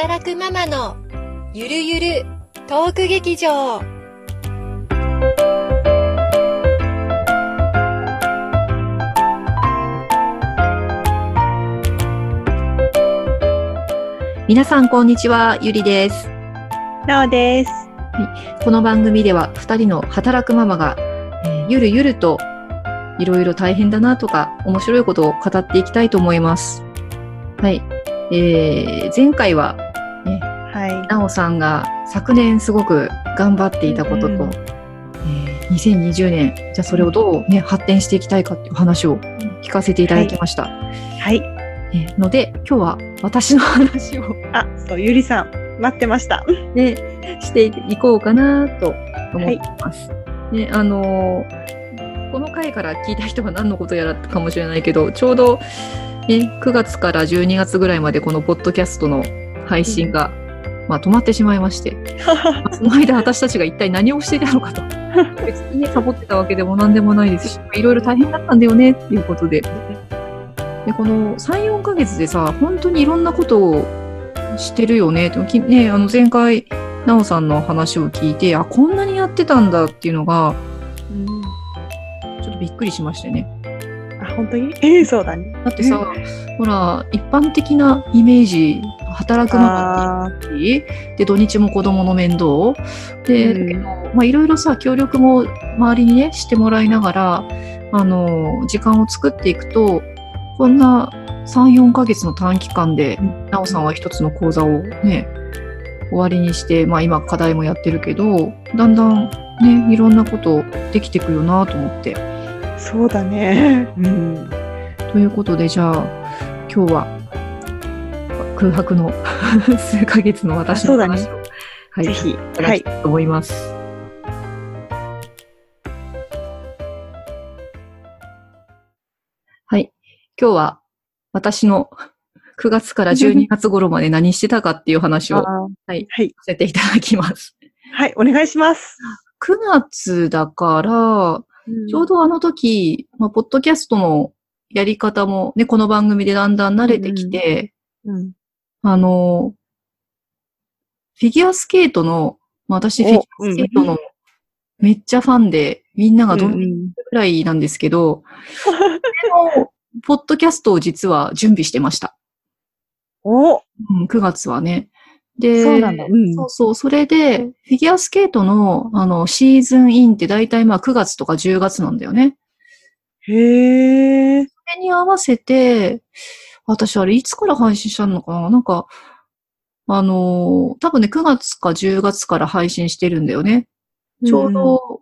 働くママのゆるゆるトーク劇場皆さんこんにちは、ゆりです。なおです。この番組では2人の働くママが、えーゆるゆるといろいろ大変だなとか面白いことを語っていきたいと思います。はい。えー前回は、ね、さんが昨年すごく頑張っていたことと、うんうんえー2020年、じゃあそれをどうね、発展していきたいかっていう話を聞かせていただきました。い。はい。えーので、今日は私の話をあ、そう、ゆりさん、待ってました。ね、していこうかなと思っています。ね、あのーこの回から聞いた人は何のことやらかもしれないけど、ちょうど、ね、9月から12月ぐらいまでこのポッドキャストの配信が、まあ、止まってしまいまして、まあその間私たちが一体何をしていたのかと。別にね、サボってたわけでも何でもないですし、いろいろ大変だったんだよねっていうことで。で、この3、4ヶ月でさ、本当にいろんなことをしてるよね。でもきね、あの前回、なおさんの話を聞いて、あ、こんなにやってたんだっていうのが、ちょっとびっくりしましてね。あ、本当に？えー、そうだね。だってさ、ほら、一般的なイメージ、働くママあっていうで、土日も子供の面倒で、うんまあいろいろさ、協力も周りにね、してもらいながら、あの、時間を作っていくと、こんな3、4ヶ月の短期間で、ーなおさんは一つの講座をね、終わりにして、まあ今課題もやってるけど、だんだんね、いろんなことできてくよなと思って。そうだね。うん。ということで、じゃあ、今日は空白の 数ヶ月の私の話を、はい、ぜひはいと思います。はい。今日は私の9月から12月頃まで何してたかっていう話を はいはい。せていただきます。はい、お願いします。9月だから、ちょうどあの時、まあ、ポッドキャストのやり方もね、この番組でだんだん慣れてきて、うん。あの、フィギュアスケートの、まあ、私フィギュアスケートのめっちゃファンで、みんながどんくらいなんですけど、それのポッドキャストを実は準備してました。おうん、9月はね。で、そうなんだうんそうそう。それで、フィギュアスケートの、あの、シーズンインって大体まあ9月とか10月なんだよね。へえ。それに合わせて、私あれいつから配信したのかな？なんか、あのー多分ね、9月か10月から配信してるんだよね。ちょうど、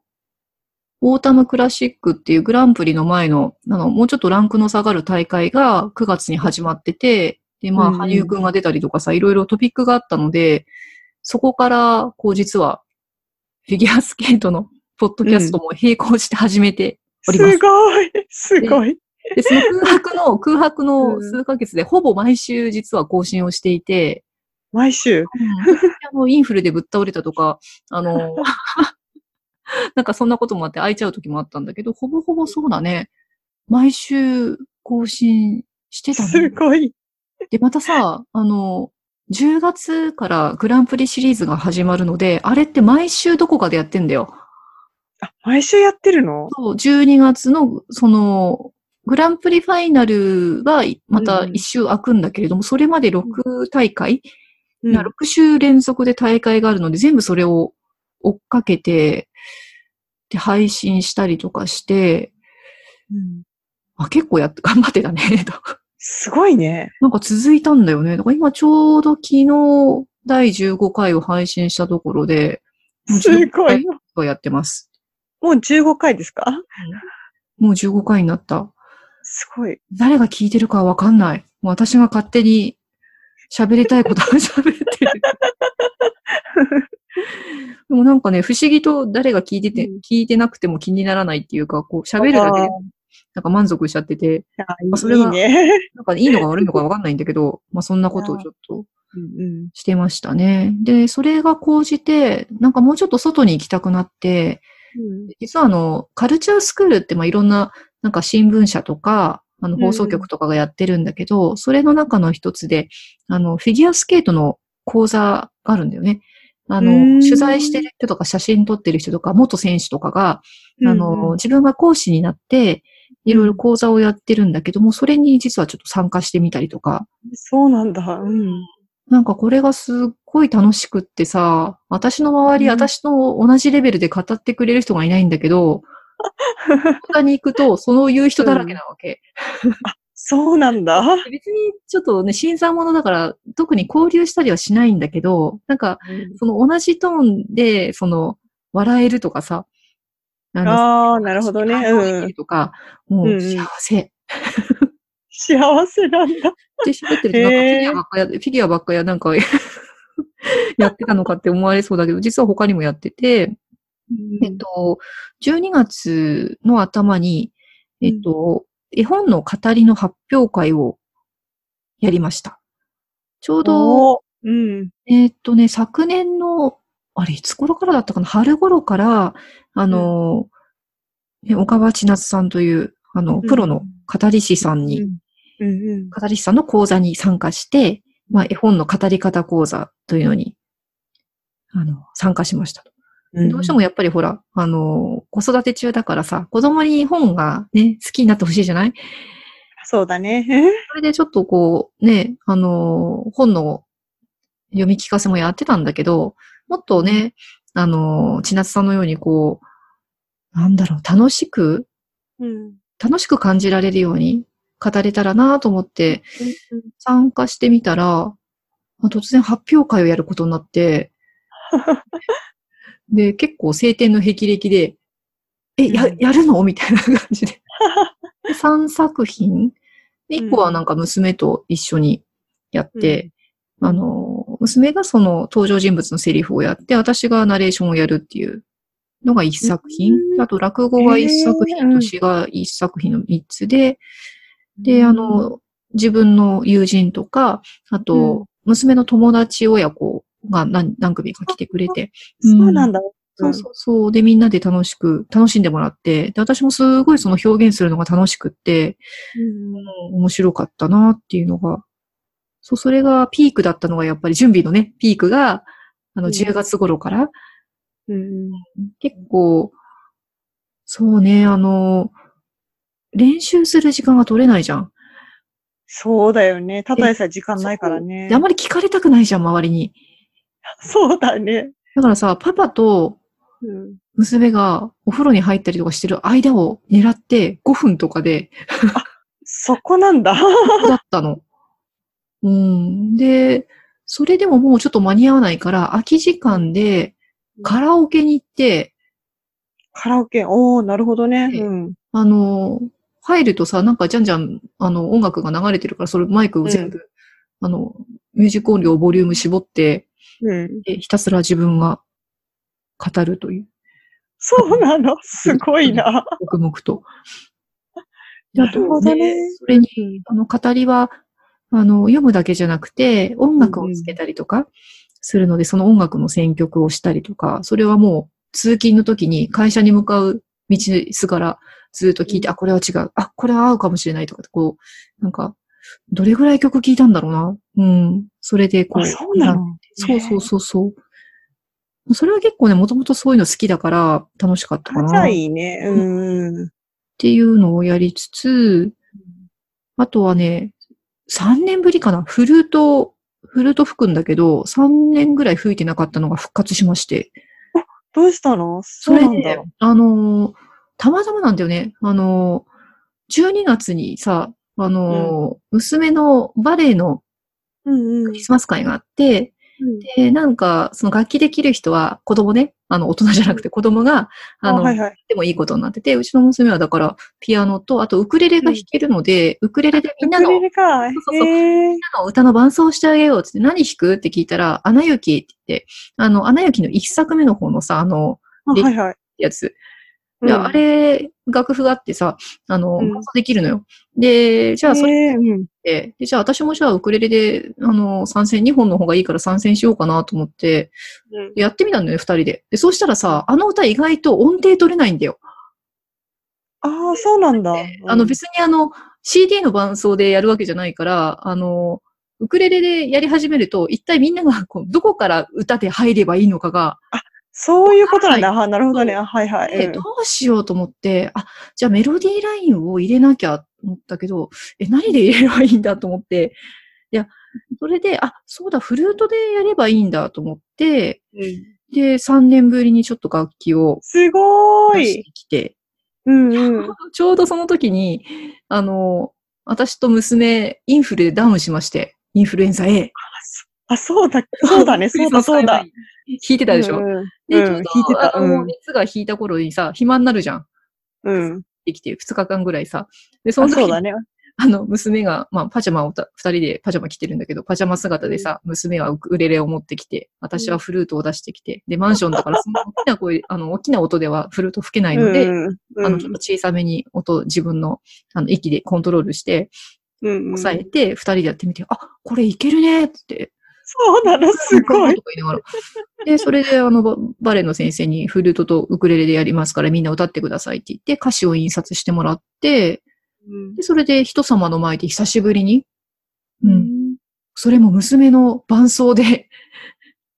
オータムクラシックっていうグランプリの前の、あの、もうちょっとランクの下がる大会が9月に始まってて、で、まあ、うんうん羽生くんが出たりとかさ、いろいろトピックがあったので、そこから、こう実は、フィギュアスケートのポッドキャストも並行して始めておりますすごい。すごい。で、その空白の、空白のうん数ヶ月で、ほぼ毎週実は更新をしていて、毎週？あの、インフルでぶっ倒れたとか、あの、なんかそんなこともあって空いちゃう時もあったんだけど、ほぼほぼそうだね。毎週更新してたすね。ごい。で、またさ、あの、10月からグランプリシリーズが始まるので、あれって毎週どこかでやってんだよ。あ、毎週やってるの？そう、12月の、その、グランプリファイナルは、また一周空くんだけれども、それまで6大会、うん6週連続で大会があるので、全部それを追っかけて、で、配信したりとかして、うんあ、結構やっ、頑張ってたね、と。すごいね。なんか続いたんだよね。だから今ちょうど昨日、第15回を配信したところで、す15ごいやってます。もう15回ですか？もう15回になった。すごい。誰が聞いてるかはわかんない。もう私が勝手に喋りたいことは 喋ってる。でもなんかね、不思議と誰が聞いてて、うん聞いてなくても気にならないっていうか、こう喋るだけなんか満足しちゃってて、ああそれがいいね。なんかいいのか悪いのかわかんないんだけど、まあそんなことをちょっとうんうんしてましたね。で、それが講じて、なんかもうちょっと外に行きたくなって、実はあの、カルチャースクールってまあいろんな、なんか新聞社とか、あの、うん放送局とかがやってるんだけど、それの中の一つで、あの、フィギュアスケートの講座があるんだよね。あの、ん取材してる人とか写真撮ってる人とか、元選手とかが、あうんの、自分が講師になって、いろいろ講座をやってるんだけども、それに実はちょっと参加してみたりとか、そうなんだ。うん。なんかこれがすっごい楽しくってさ、私の周り、うん私と同じレベルで語ってくれる人がいないんだけど、他に行くと、そういう人だらけなわけ。そうなんだ。別にちょっとね、新参者だから、特に交流したりはしないんだけど、なんか、その同じトーンで、その、笑えるとかさ、あああ、なるほどね。うん。とか、もう幸せ。幸せなんだ。で、喋ってるとなんかフィギュアばっかや、フィギュアばっかや、なんか やってたのかって思われそうだけど、実は他にもやってて、えっと、12月の頭に、えっと、絵本の語りの発表会をやりました。ちょうど、うん。えっとね、昨年の、あれ、いつ頃からだったかな？春頃から、あの、ね岡場千夏さんという、あの、プロの語り師さんに、うん。うん。語り師さんの講座に参加して、まあ、絵本の語り方講座というのに、あの、参加しましたどうしてもやっぱりほら、あの、子育て中だからさ、子供に本がね、好きになってほしいじゃない？そうだね。それでちょっとこう、ね、あの、本の読み聞かせもやってたんだけど、もっとね、あの、千夏さんのようにこう、なんだろう、楽しく、うん。楽しく感じられるように語れたらなと思って参加してみたら、まあ突然発表会をやることになって、で、結構晴天の霹靂で、え、やう、ん。やるの？みたいな感じで。で3作品？で、1個はなんか娘と一緒にやって、あの、娘がその登場人物のセリフをやって、私がナレーションをやるっていうのが1作品。うん。あと、落語が1作へ品ー。と詩が1作品の3つで、で、あの、自分の友人とか、あと、娘の友達親子が何何組か来てくれて、そうなんだ。そうそうそう。で、みんなで楽しく、楽しんでもらって、で、私もすごいその表現するのが楽しくって、うん。面白かったなっていうのが、そう、それがピークだったのがやっぱり準備のね、ピークが、あの、うん10月頃から、うん。結構、そうね、あの、練習する時間が取れないじゃん。そうだよね。ただでさえ時間ないからねで、あ。んまり聞かれたくないじゃん、周りに。そうだね。だからさ、パパとうん。娘がお風呂に入ったりとかしてる間を狙って5分とかで、そこなんだ。だったの。うん。で、それでももうちょっと間に合わないから、空き時間でカラオケに行って、カラオケ？おー、なるほどね。ええうん。あの、入るとさ、なんかじゃんじゃん、あの、音楽が流れてるから、それマイクを全部、あの、ミュージック音量をボリューム絞って、うん。でひたすら自分が語るという、そうなの？すごいな。黙々と。で なるほどねそれに、あの、語りは、あの、読むだけじゃなくて、音楽をつけたりとかするので、その音楽の選曲をしたりとか、それはもう、通勤の時に会社に向かう道すがらずっと聞いて、うんあ、これは違う。あ、これは合うかもしれないとかこう、なんか、どれぐらい曲聴いたんだろうな。うん。それで、こう、あ、そうなの？そうそうそうそう。それは結構ね、もともとそういうの好きだから楽しかったかな。あじゃあいいね。うん。っていうのをやりつつ、あとはね、3年ぶりかな。フルート、フルート吹くんだけど、3年ぐらい吹いてなかったのが復活しまして。どうしたの？それなんだで。、あのーたまたまなんだよね。あのー12月にさ、あのー娘のバレエのうんうんクリスマス会があって、で、なんか、その楽器できる人は、子供ね、あの、大人じゃなくて子供が、あの、はいはい。でもいいことになってて、うちの娘はだから、ピアノと、あとウクレレが弾けるので、ウクレレでみんなの。そうそうそうへえ。の歌の伴奏をしてあげようって何弾く？って聞いたら、アナ雪って言って、あの、アナ雪の一作目の方のさ、あの、はいはい。やつ。うんで、あれ、楽譜があってさ、あの、できるのよ。で、じゃあそれうんで、でじゃあ私もじゃあウクレレで、あの、参戦、2本の方がいいから参戦しようかなと思って、うんやってみたんだよね、二人で。で、そうしたらさ、あの歌意外と音程取れないんだよ。ああ、そうなんだ。あの別にあの CD の伴奏でやるわけじゃないから、あの、ウクレレでやり始めると、一体みんながこうどこから歌で入ればいいのかが、そういうことなんだ。あなるほどね。あはいはい。うんえどうしようと思って、あ、じゃあメロディーラインを入れなきゃと思ったけど、え、何で入れればいいんだと思って、いや、それで、あ、そうだ、フルートでやればいいんだと思って、うんで、3年ぶりにちょっと楽器をすご出しい。てきて、うんうん。ちょうどその時に、あの、私と娘、インフルでダウンしまして、インフルエンザ A。あ、そうだ、そうだね、そうだ、そうだ。。引いてたでしょ、うんうんで、うんちょうど引いてたあのうん熱が引いた頃にさ、暇になるじゃん。うん。できて、2日間ぐらいさ。で、そのあ、時そうだね。あの、娘が、まあ、パジャマをた、二人でパジャマ着てるんだけど、パジャマ姿でさ、娘はウクレレを持ってきて、私はフルートを出してきて、で、マンションだから、その大きな声、あの、大きな音ではフルート吹けないので、うんうんあの、ちょっと小さめに音、自分の、あの、息でコントロールして、抑えて、二人でやってみて、あ、これいけるねって。そうなの、すごい。とか言いながら。で、それで、あの、ババレエの先生にフルートとウクレレでやりますから、みんな歌ってくださいって言って、歌詞を印刷してもらって、で、それで人様の前で久しぶりに、う。うんんそれも娘の伴奏で、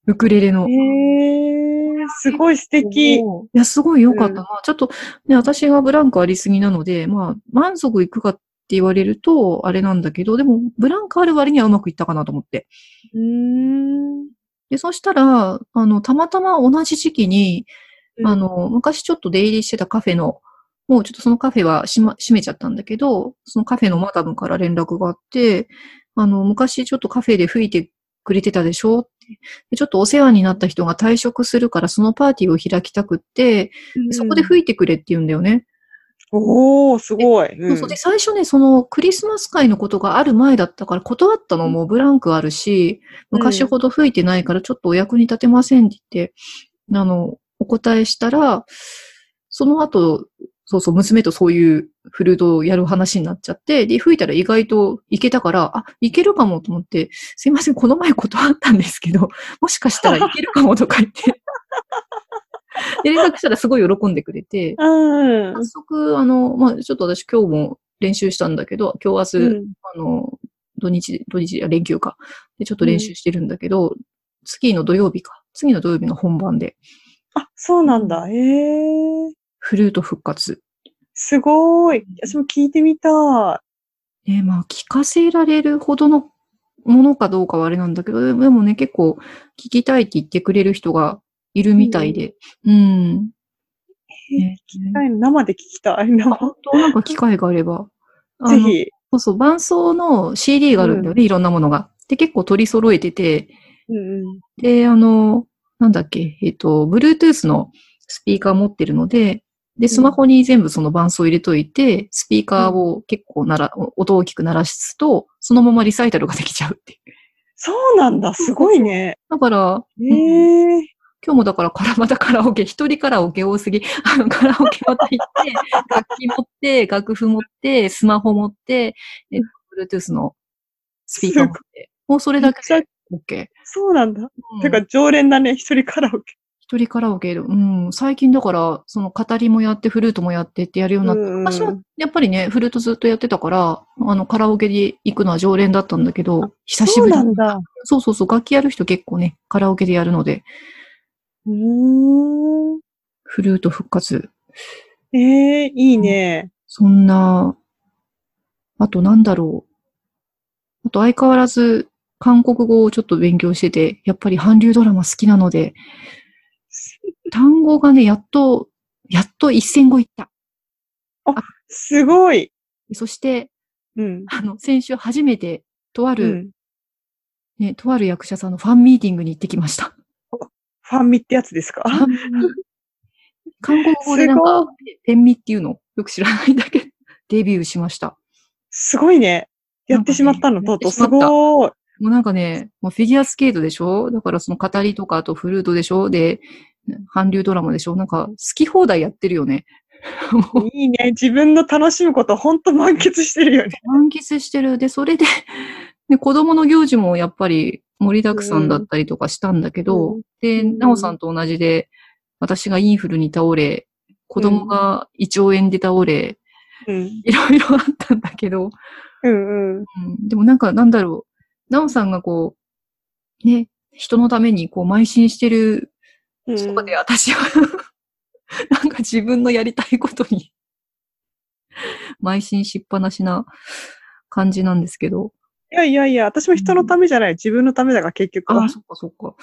ウクレレの。えー、すごい素敵。いや、すごい良かったな。ちょっと、ね、私がブランクありすぎなので、まあ、満足いくかって言われると、あれなんだけど、でも、ブランクある割にはうまくいったかなと思って。うーん。で、そしたら、あの、たまたま同じ時期に、うんあの、昔ちょっと出入りしてたカフェの、もうちょっとそのカフェは閉ま、閉めちゃったんだけど、そのカフェのマダムから連絡があって、あの、昔ちょっとカフェで吹いてくれてたでしょって。でちょっとお世話になった人が退職するからそのパーティーを開きたくって、でそこで吹いてくれって言うんだよね。おー、すごい。そうそうで、最初ね、そのクリスマス会のことがある前だったから断ったのもブランクあるし、うん昔ほど吹いてないからちょっとお役に立てませんって言って、あの、お答えしたら、その後、そうそう、娘とそういうフルートをやる話になっちゃって、で、吹いたら意外といけたから、あ、いけるかもと思って、すいません、この前断ったんですけど、もしかしたらいけるかもとか言って。で、連絡したらすごい喜んでくれて、うん。早速、あの、まあ、ちょっと私今日も練習したんだけど、今日明日、うんあの、土日、土日、あ連休か。で、ちょっと練習してるんだけど、次の土曜日か。次の土曜日が本番で、あ、そうなんだ。えー、フルート復活。すごい。私も聞いてみたい。えーまあ、聞かせられるほどのものかどうかはあれなんだけど、でもね、結構聞きたいって言ってくれる人がいるみたいで。うん。ね生で聞きたい。あ生本当？なんか機会があれば。ぜひ。そうそう、伴奏の CD があるんだよね、いろんなものが。で、結構取り揃えてて、うんうん。で、あの、なんだっけ、えっ、と、Bluetooth のスピーカー持ってるので、で、スマホに全部その伴奏入れといて、スピーカーを結構なら、音を大きく鳴らすと、そのままリサイタルができちゃうっていう。そうなんだ。すごいね。だから、えー、今日もだから、からまたカラオケ、一人カラオケ多すぎ、あの、カラオケまた行って、楽器持って、楽譜持って、スマホ持って、えっと、Bluetooth のスピーカー持って、もうそれだけで OK。そうなんだ。うんてか、常連だね。一人カラオケ。一人カラオケで、うん、最近だから、その語りもやって、フルートもやってってやるようになって、うんうん昔はやっぱりね、フルートずっとやってたから、あの、カラオケで行くのは常連だったんだけど、久しそうぶりに。なんだ。そうそうそう、楽器やる人結構ね、カラオケでやるので、うーん。フルート復活。えー、いいね。そんな、あとなんだろう。あと相変わらず、韓国語をちょっと勉強してて、やっぱり韓流ドラマ好きなので、単語がね、やっと、やっと一線語いった。すごい。そして、うん。あの、先週初めて、とある、うん。ね、とある役者さんのファンミーティングに行ってきました。ファンミってやつですか？韓国語でなんすか、ペンミっていうの？よく知らないんだけど、デビューしました。すごいね。やってしまったの、とうとう。すごい。もうなんかね、もうフィギュアスケートでしょ？だからその語りとかあとフルートでしょ？で、韓流ドラマでしょ？なんか好き放題やってるよね。いいね。自分の楽しむこと、ほんと満喫してるよね。満喫してる。で、それで、ね、子供の行事もやっぱり盛りだくさんだったりとかしたんだけど、うんで、うんなおさんと同じで、私がインフルに倒れ、子供が胃腸炎で倒れ、うん。いろいろあったんだけど、うんうん。うん、でもなんかなんだろう。ナオさんがこう、ね、人のためにこう邁進してるうんそこで私は、なんか自分のやりたいことに、邁進しっぱなしな感じなんですけど。いやいやいや、私も人のためじゃない。自分のためだから結局はあ、。そっかそっか。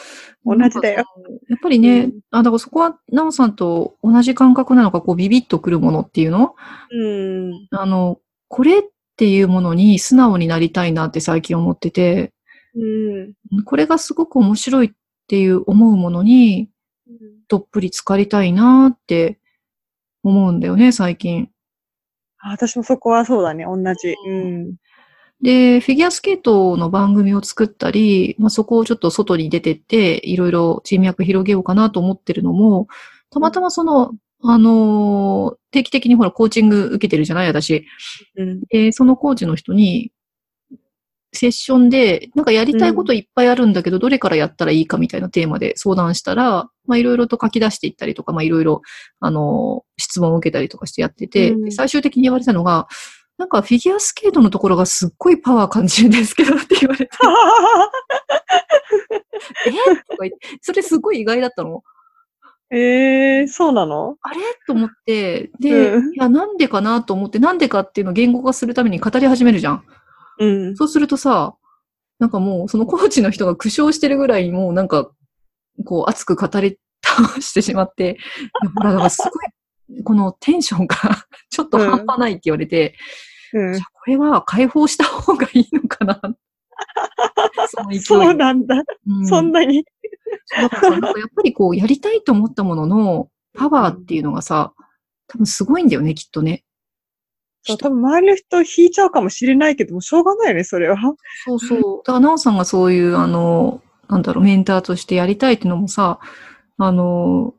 同じだよ。やっぱりね、うんあ、だからそこは、ナオさんと同じ感覚なのか、こうビビッとくるものっていうの？うん。あの、これっていうものに素直になりたいなって最近思ってて、うん。これがすごく面白いっていう思うものに、どっぷり浸かりたいなって思うんだよね、最近。あ私もそこはそうだね。同じ。うん。で、フィギュアスケートの番組を作ったり、まあ、そこをちょっと外に出てって、いろいろ人脈広げようかなと思ってるのも、たまたまその、あのー定期的にほら、コーチング受けてるじゃない私。うん。で、そのコーチの人に、セッションで、なんかやりたいこといっぱいあるんだけど、どれからやったらいいかみたいなテーマで相談したら、まあいろいろと書き出していったりとか、まあいろいろ、あのー質問を受けたりとかしてやってて、うんで最終的に言われたのが、なんかフィギュアスケートのところがすっごいパワー感じるんですけどって言われて、え？とか言って、それすごい意外だったの。えー、そうなの？あれ？と思って、で、うん。いや、なんでかなと思って、なんでかっていうのを言語化するために語り始めるじゃん。うん。そうするとさ、なんかもう、そのコーチの人が苦笑してるぐらい、もうなんか、こう、熱く語り倒してしまって、ほら、だからすごい、このテンションが ちょっと半端ないって言われて、うんじゃ。あこれは解放した方がいいのかな？その勢いでそうなんだ。うんそんなに？だからさ、なんかやっぱりこう、やりたいと思ったもののパワーっていうのがさ、多分すごいんだよね、きっとね。そう、多分周りの人引いちゃうかもしれないけども、しょうがないよね、それは。そうそう。だから、なおさんがそういう、あの、なんだろう、メンターとしてやりたいっていうのもさ、あの、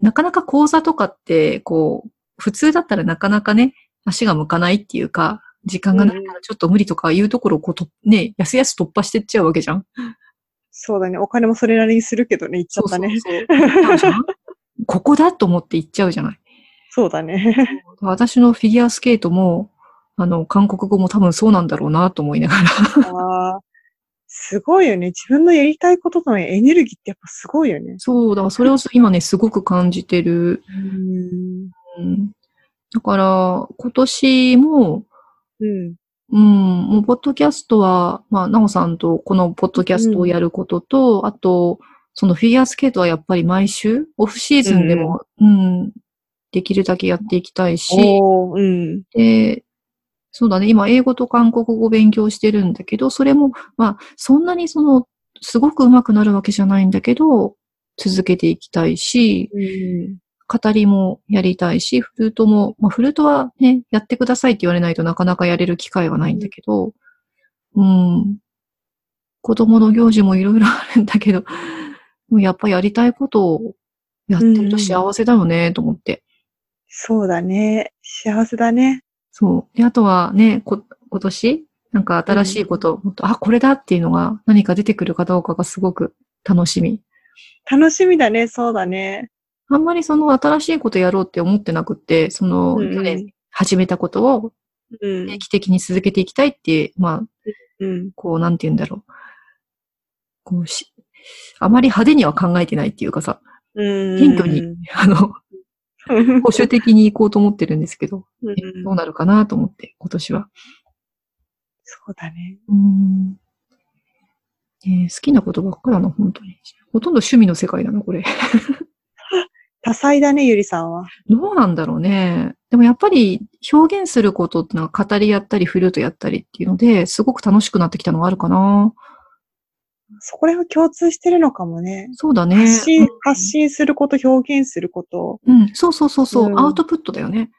なかなか講座とかって、こう、普通だったらなかなかね、足が向かないっていうか、時間がないからちょっと無理とかいうところをこうと、ね、やすやす突破してっちゃうわけじゃん。そうだね。お金もそれなりにするけどね、言っちゃったね。そうそう ここだと思って行っちゃうじゃない。そうだね。私のフィギュアスケートも、あの、韓国語も多分そうなんだろうなと思いながら。ああ。すごいよね。自分のやりたいことのエネルギーってやっぱすごいよね。そう、だからそれを今ね、すごく感じてる。うん。うんだから、今年も、うん。うん、もう、ポッドキャストは、まあ、なおさんとこのポッドキャストをやることと、あと、そのフィギュアスケートはやっぱり毎週、オフシーズンでも、うん、できるだけやっていきたいし、うん。で、そうだね、今、英語と韓国語を勉強してるんだけど、それも、まあ、そんなにその、すごく上手くなるわけじゃないんだけど、続けていきたいし、うん。語りもやりたいし、フルートも、まあ、フルートはね、やってくださいって言われないとなかなかやれる機会はないんだけど、うん。子供の行事もいろいろあるんだけど、でもやっぱやりたいことをやってると幸せだよね、と思って。そうだね。幸せだね。そう。で、あとはね、こ今年、なんか新しいこと、もっとあ、これだっていうのが何か出てくるかどうかがすごく楽しみ。楽しみだね。そうだね。あんまりその新しいことやろうって思ってなくって、その、うんうん去年始めたことをうん定。期的に続けていきたいって、まあ、うん。こう、なんて言うんだろう。こうし、あまり派手には考えてないっていうかさ、うん。謙虚に、あの、保守的に行こうと思ってるんですけど、うんねどうなるかなと思って、今年は。そうだね。うんえー好きなことばっかだな、本当に。ほとんど趣味の世界だな、これ。多彩だね、ゆりさんは。どうなんだろうね。でもやっぱり表現することってのは語りやったりフルートやったりっていうので、すごく楽しくなってきたのはあるかな。そこら辺は共通してるのかもね。そうだね。発信、うん発信すること、表現すること。うん、そうそうそうそう、うんアウトプットだよね。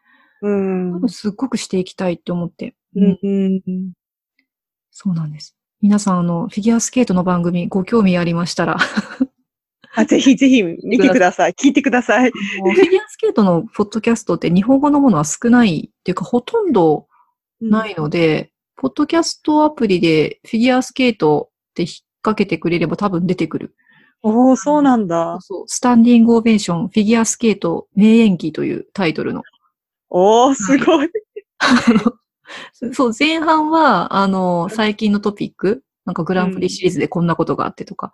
うん。多分すっごくしていきたいって思って。うん。うん。そうなんです。皆さん、あの、フィギュアスケートの番組ご興味ありましたら、あ、ぜひぜひ見てください。聞いてください。フィギュアスケートのポッドキャストって日本語のものは少ないっていうか、ほとんどないので、ポッドキャストアプリでフィギュアスケートって掛けてくれれば多分出てくる。おー、そうなんだ。そうスタンディングオベーション、フィギュアスケート名演技というタイトルの。おー、すごい。そう、前半は、あの、最近のトピック、なんかグランプリシリーズでこんなことがあってとか。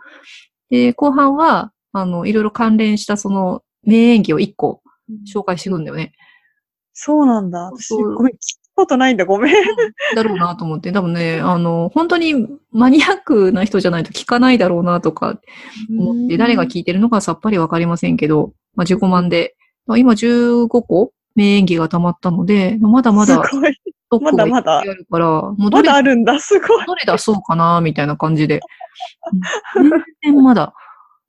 で、後半は、あの、いろいろ関連したその名演技を一個紹介してくんだよね。そうなんだ。私、ごめん、聞ことないんだ。ごめん。だろうなと思って。多分ね、あの、本当にマニアックな人じゃないと聞かないだろうなとか思って、誰が聞いてるのかさっぱりわかりませんけど、まあ、15万で、まあ今15個名演技が溜まったので、まだまだまだまだあるから、もまれだあるんだ。すごい。どれ出そうかな、みたいな感じで。うん全然まだ。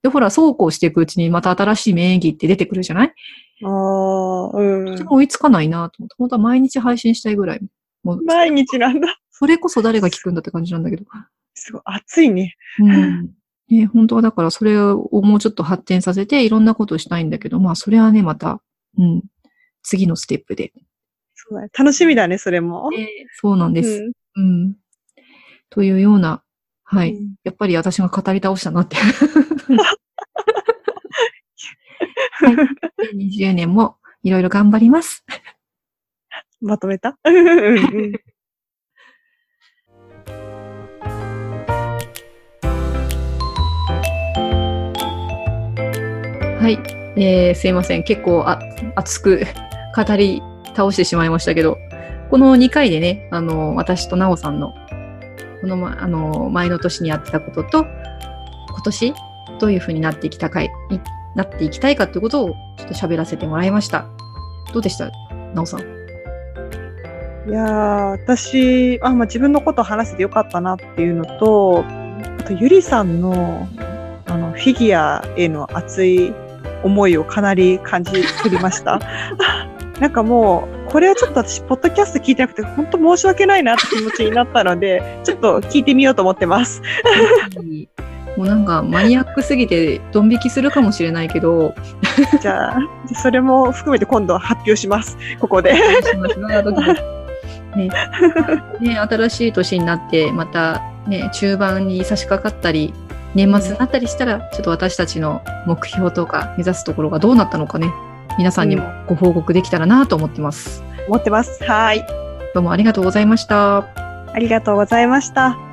で、ほら、そうこうしていくうちにまた新しい名演技って出てくるじゃない？ああ、うんそ追いつかないなと思って、本当は毎日配信したいぐらい。もう、毎日なんだ。それこそ誰が聞くんだって感じなんだけど。すごい。暑いね。うん。ね、本当はだからそれをもうちょっと発展させていろんなことをしたいんだけど、まあそれはね、また、うん、次のステップで。そうだね楽しみだね、それも。そうなんです。うんうん。というような、はい。うんやっぱり私が語り倒したなって。はい、20年もいろいろ頑張ります。まとめた？はい。えー、すいません。結構あ熱く語り倒してしまいましたけど、この2回でね、あの、私となおさんの、この、ま、あの、前の年にやってたことと、今年、どういう風になっていきたかい、なっていきたいかっていうことを、ちょっと喋らせてもらいました。どうでした？なおさん。いやー、私、あ、まあ、自分のことを話せてよかったなっていうのと、あと、ゆりさんの、あの、フィギュアへの熱い思いをかなり感じ取りました。なんかもう、これはちょっと私、ポッドキャスト聞いてなくて、本当申し訳ないなって気持ちになったので、ちょっと聞いてみようと思ってます。もうなんかマニアックすぎてドン引きするかもしれないけど、じゃあ、それも含めて今度発表します。ここで。ねね、新しい年になって、またね、中盤に差し掛かったり、年末になったりしたら、ちょっと私たちの目標とか目指すところがどうなったのかね、皆さんにもご報告できたらなと思ってます。思ってます。はい。どうもありがとうございました。ありがとうございました。